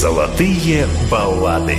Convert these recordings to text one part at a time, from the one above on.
Золотые баллады.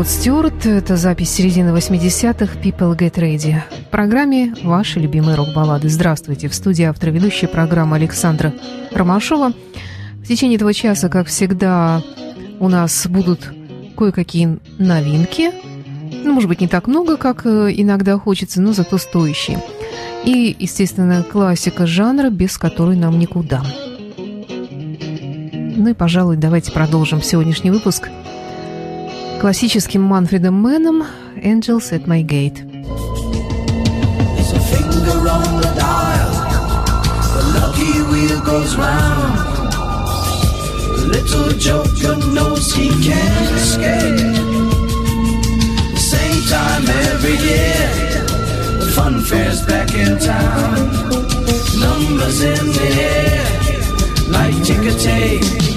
Род Стюарт. Это запись середины 80-х «People Get Ready». В программе «Ваши любимые рок-баллады». Здравствуйте. В студии автор ведущая программы Александра Ромашова. В течение этого часа, как всегда, у нас будут кое-какие новинки. Ну, может быть, не так много, как э, иногда хочется, но зато стоящие. И, естественно, классика жанра, без которой нам никуда. Ну и, пожалуй, давайте продолжим сегодняшний выпуск – классическим Манфредом Мэном «Angels at my gate». little joker knows he can't escape. Same time every year, the fun fair's back in town. Numbers in the air, like ticker tape.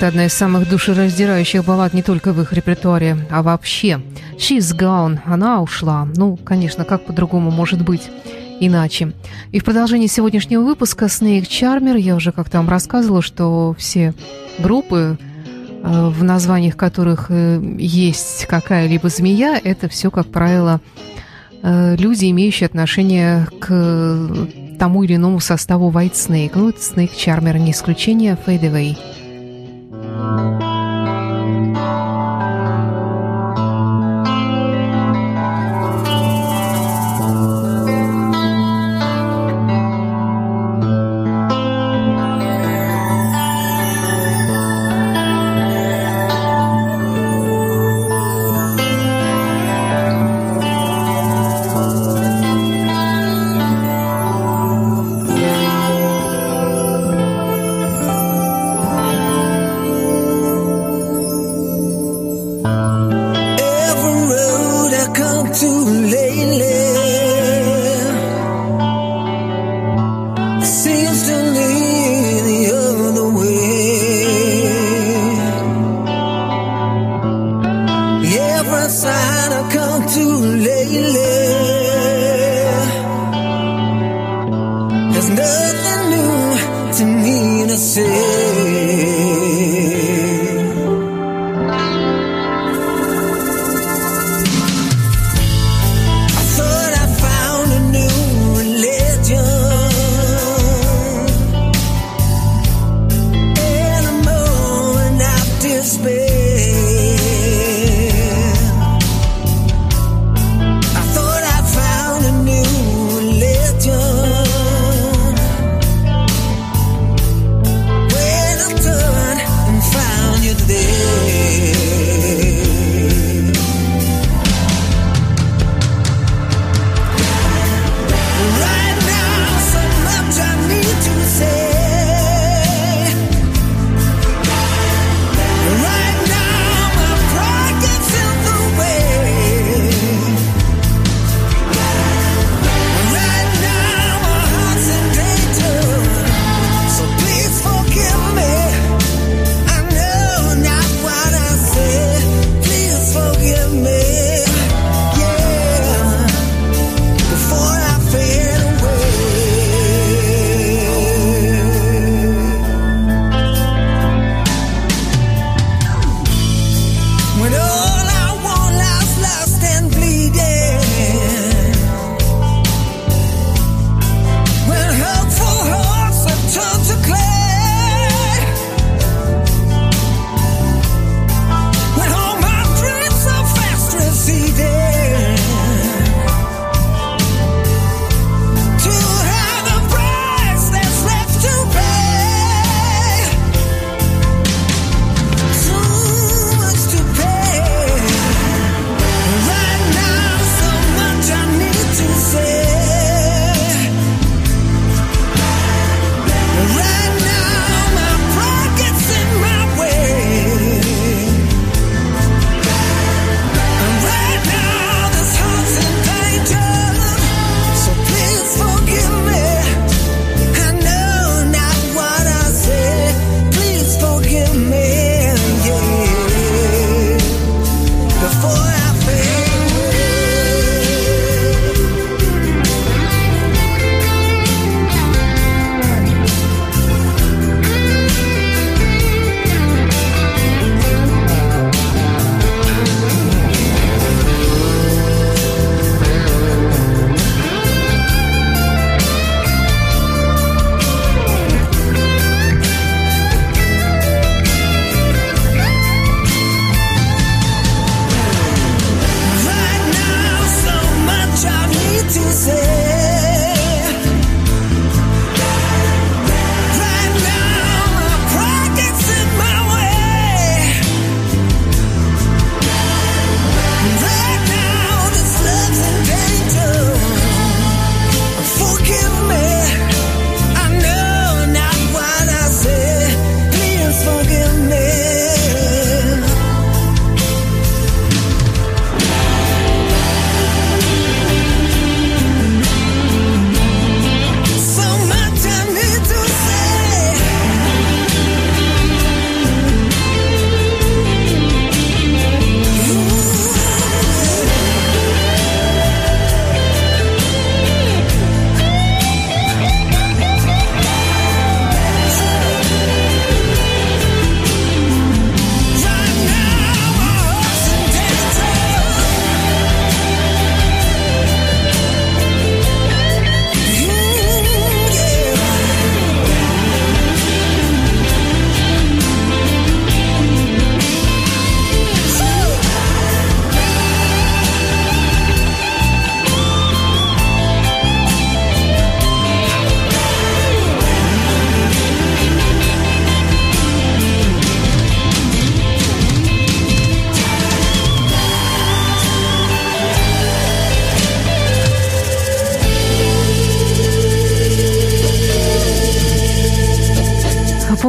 Heart – одна из самых душераздирающих баллад не только в их репертуаре, а вообще. She's gone, она ушла. Ну, конечно, как по-другому может быть иначе. И в продолжении сегодняшнего выпуска Snake Charmer я уже как-то вам рассказывала, что все группы, э, в названиях которых э, есть какая-либо змея, это все, как правило, э, люди, имеющие отношение к тому или иному составу White Snake. Ну, это Snake Charmer, не исключение, Fade Away.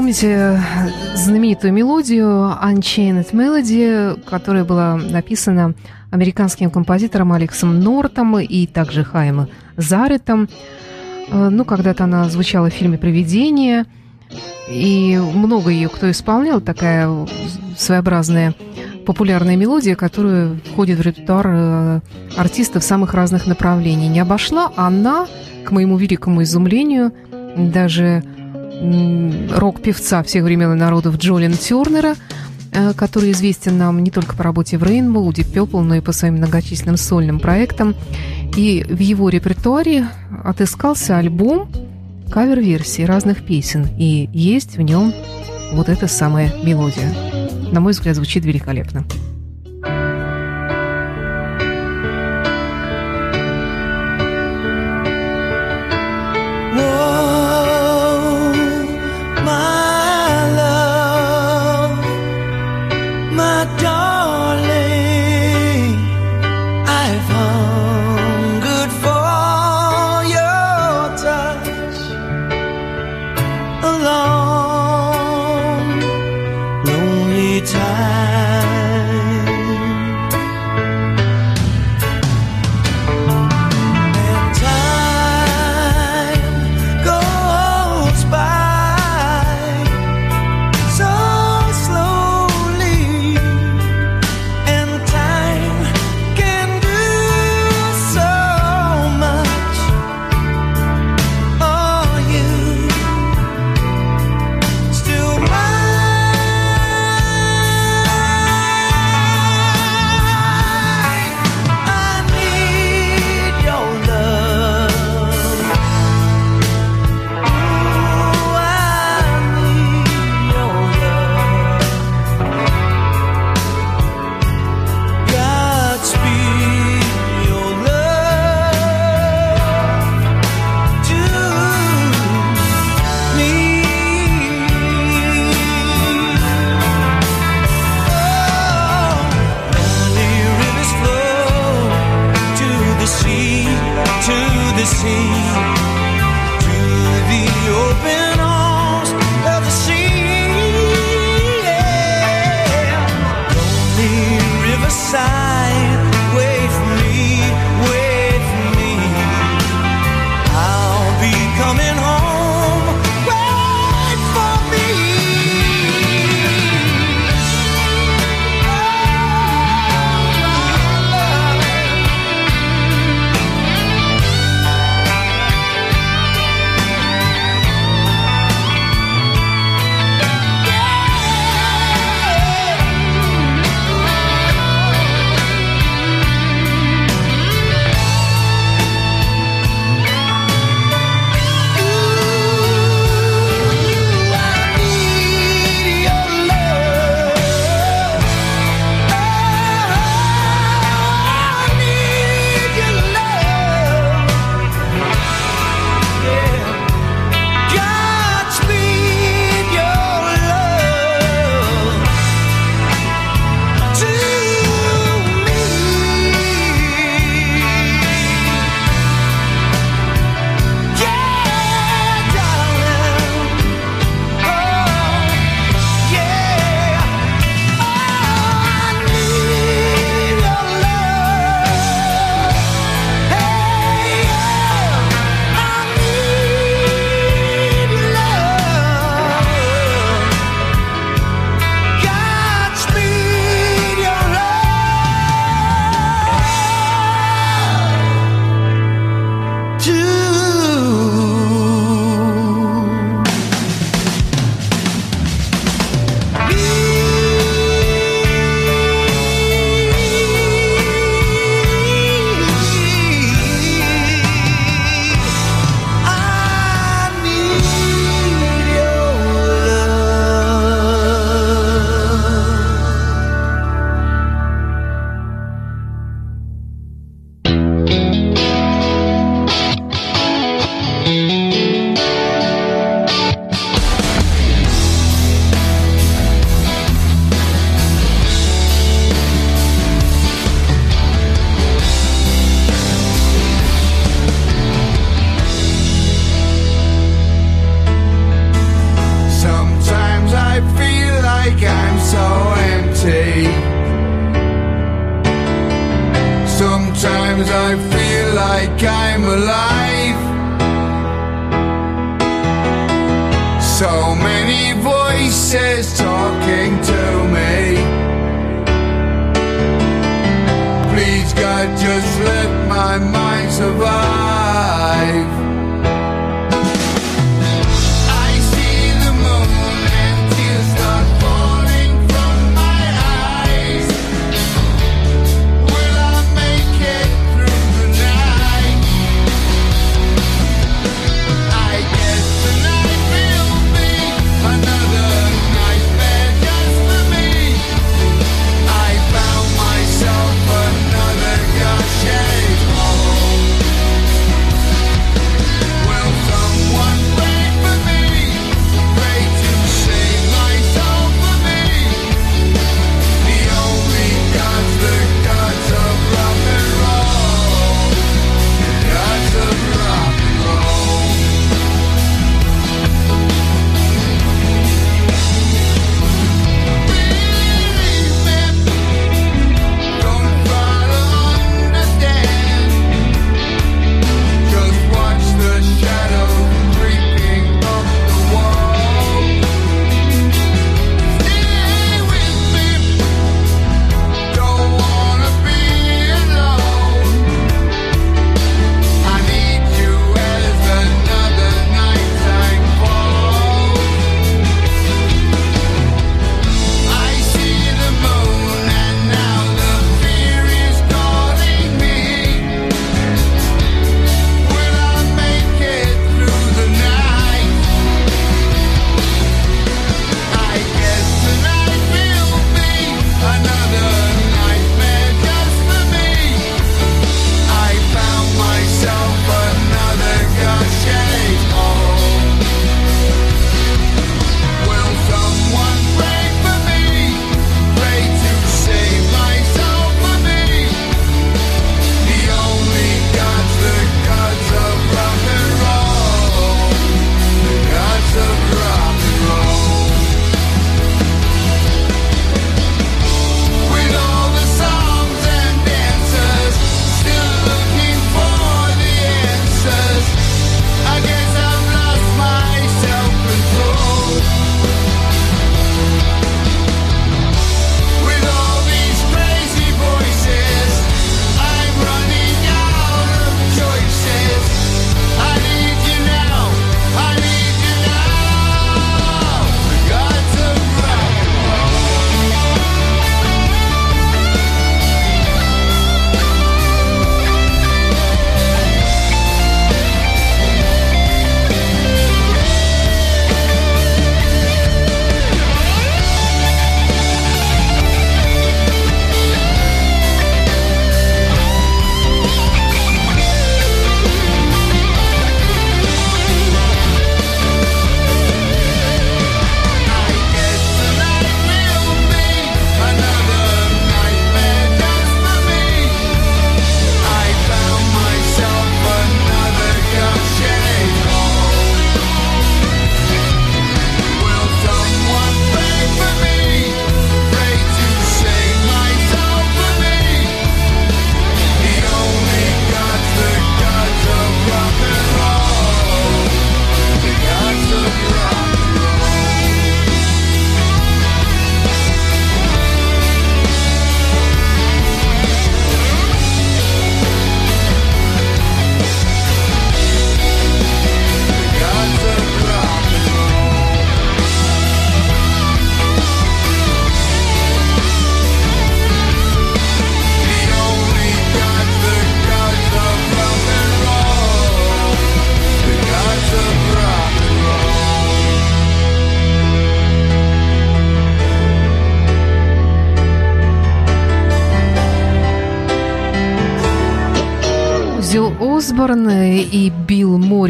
Помните знаменитую мелодию Unchained Melody, которая была написана американским композитором Алексом Нортом и также Хайм Заретом. Э, ну, когда-то она звучала в фильме «Привидение», и много ее кто исполнял, такая своеобразная популярная мелодия, которая входит в репертуар э, артистов самых разных направлений. Не обошла она, к моему великому изумлению, даже рок-певца всех времен и народов Джолин Тернера, э, который известен нам не только по работе в Rainbow, Deep Purple, но и по своим многочисленным сольным проектам. И в его репертуаре отыскался альбом кавер-версий разных песен, и есть в нем вот эта самая мелодия. На мой взгляд, звучит великолепно.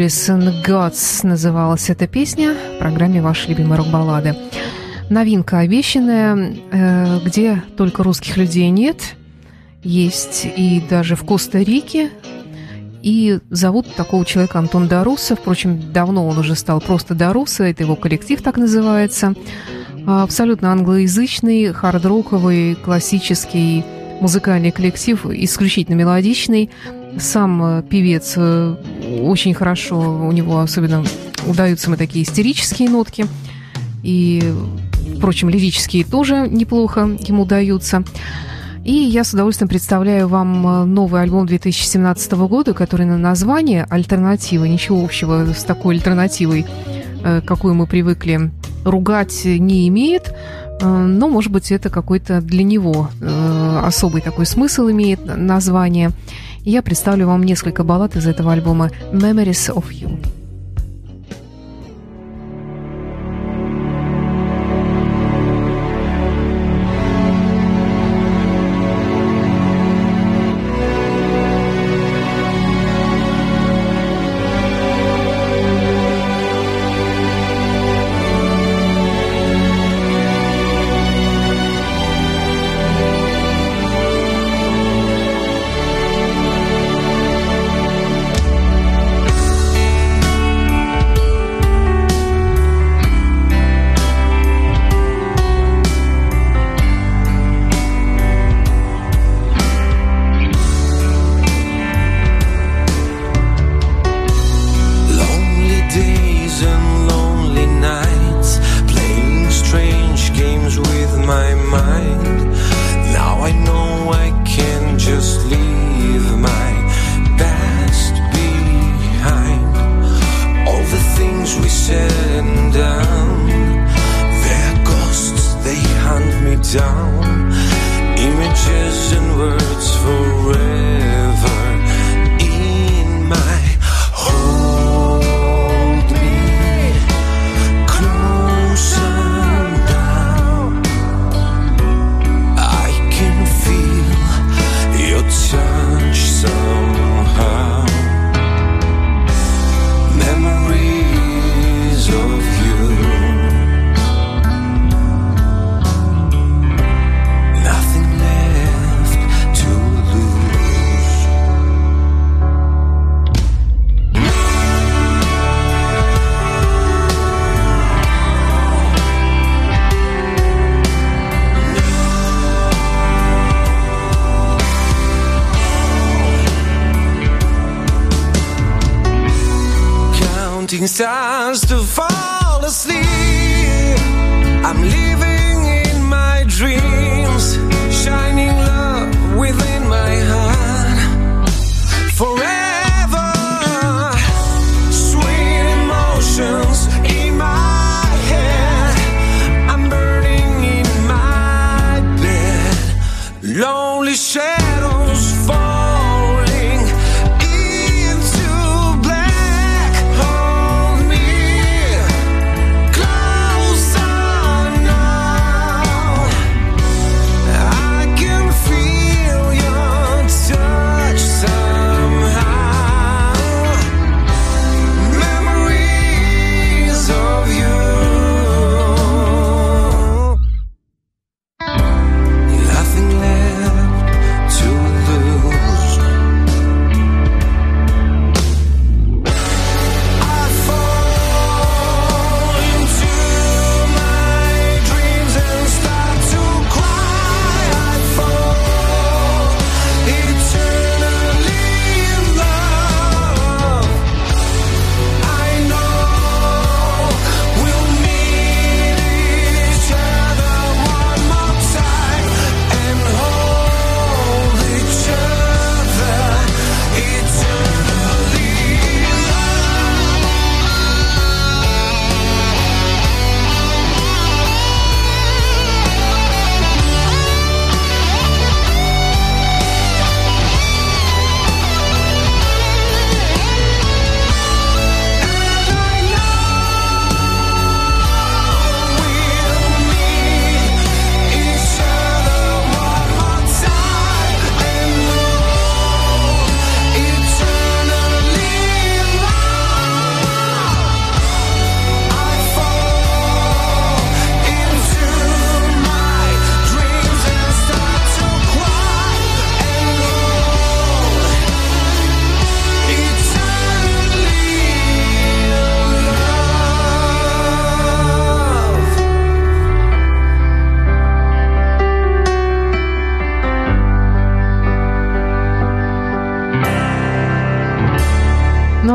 Morris and Gods называлась эта песня в программе «Ваши любимые рок-баллады». Новинка обещанная, э, где только русских людей нет, есть и даже в Коста-Рике, и зовут такого человека Антон Даруса. Впрочем, давно он уже стал просто Даруса, это его коллектив так называется. А, абсолютно англоязычный, хардроковый, классический музыкальный коллектив, исключительно мелодичный – сам э, певец э, очень хорошо, у него особенно удаются мы такие истерические нотки. И, впрочем, лирические тоже неплохо ему удаются. И я с удовольствием представляю вам э, новый альбом 2017 года, который на название «Альтернатива». Ничего общего с такой альтернативой, какую мы привыкли ругать, не имеет. Но, может быть, это какой-то для него особый такой смысл имеет название. Я представлю вам несколько баллад из этого альбома «Memories of You». We and done, they're ghosts, they hunt me down. Images and words forever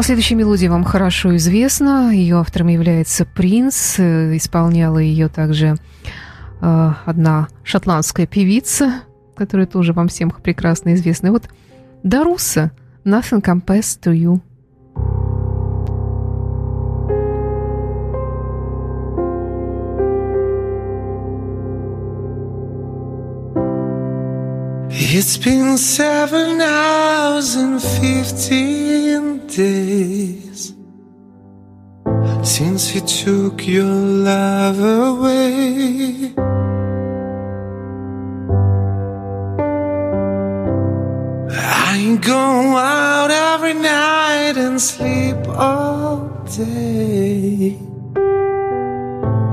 следующая мелодия вам хорошо известна. Ее автором является Принц. Э, Исполняла ее также э, одна шотландская певица, которая тоже вам всем прекрасно известна. И вот Даруса «Nothing compares to you». It's been seven hours and fifteen days since you took your love away. I go out every night and sleep all day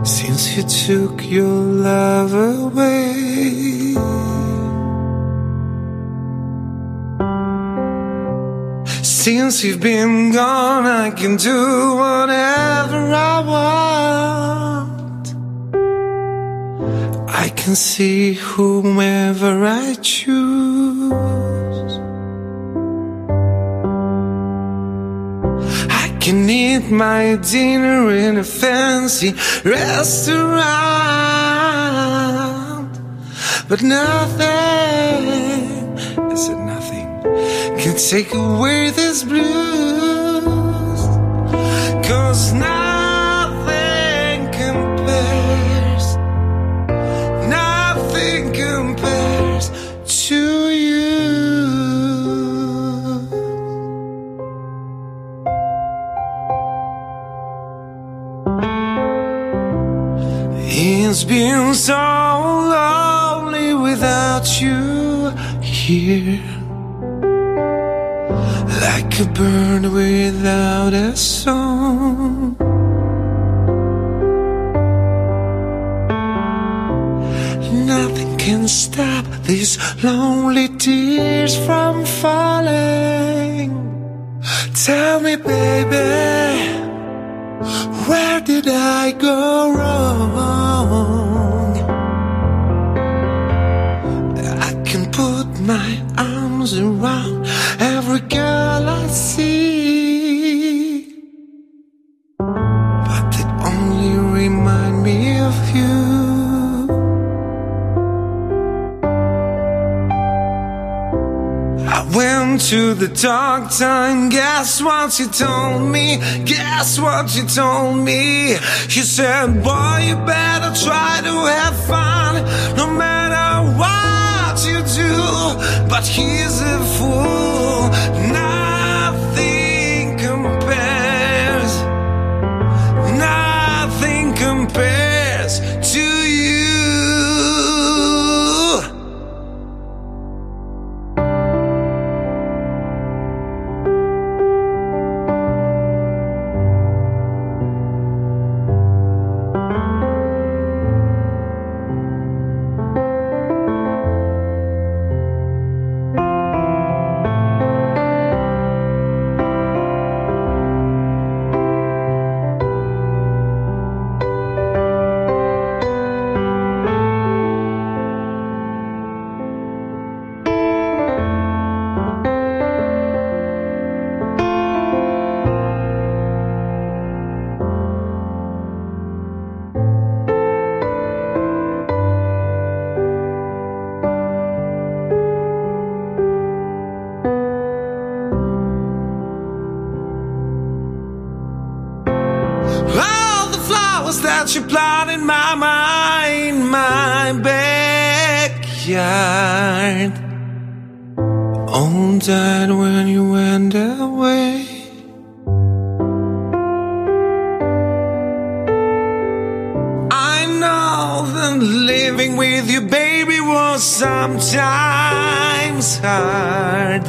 since you took your love away. Since you've been gone, I can do whatever I want. I can see whomever I choose. I can eat my dinner in a fancy restaurant, but nothing, can take away this blues. Cause nothing compares, nothing compares to you. It's been so lonely without you here. Like could burn without a song. Nothing can stop these lonely tears from falling. Tell me, baby. Where did I go wrong? I can put my arms around to the doctor and guess what she told me? Guess what she told me? She said, boy, you better try to have fun no matter what you do. But he's a fool. Nothing you planted in my mind, my backyard, all died when you went away. I know that living with you, baby, was sometimes hard.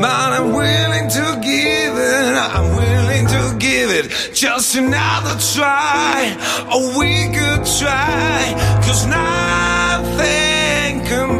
But I'm willing to give it, I'm willing to give it just another try. Oh, we could try, cause nothing compares,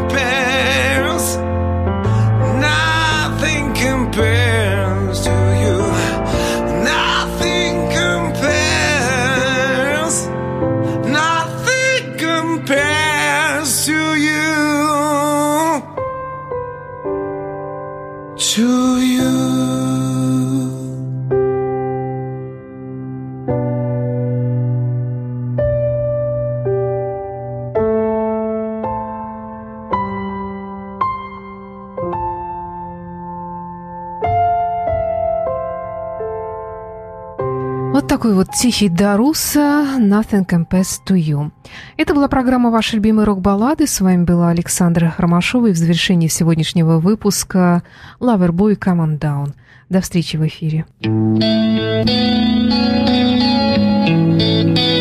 такой вот тихий Даруса «Nothing Compares to You». Это была программа «Ваши любимые рок-баллады». С вами была Александра Ромашова. И в завершении сегодняшнего выпуска «Loverboy Come On Down». До встречи в эфире. thank you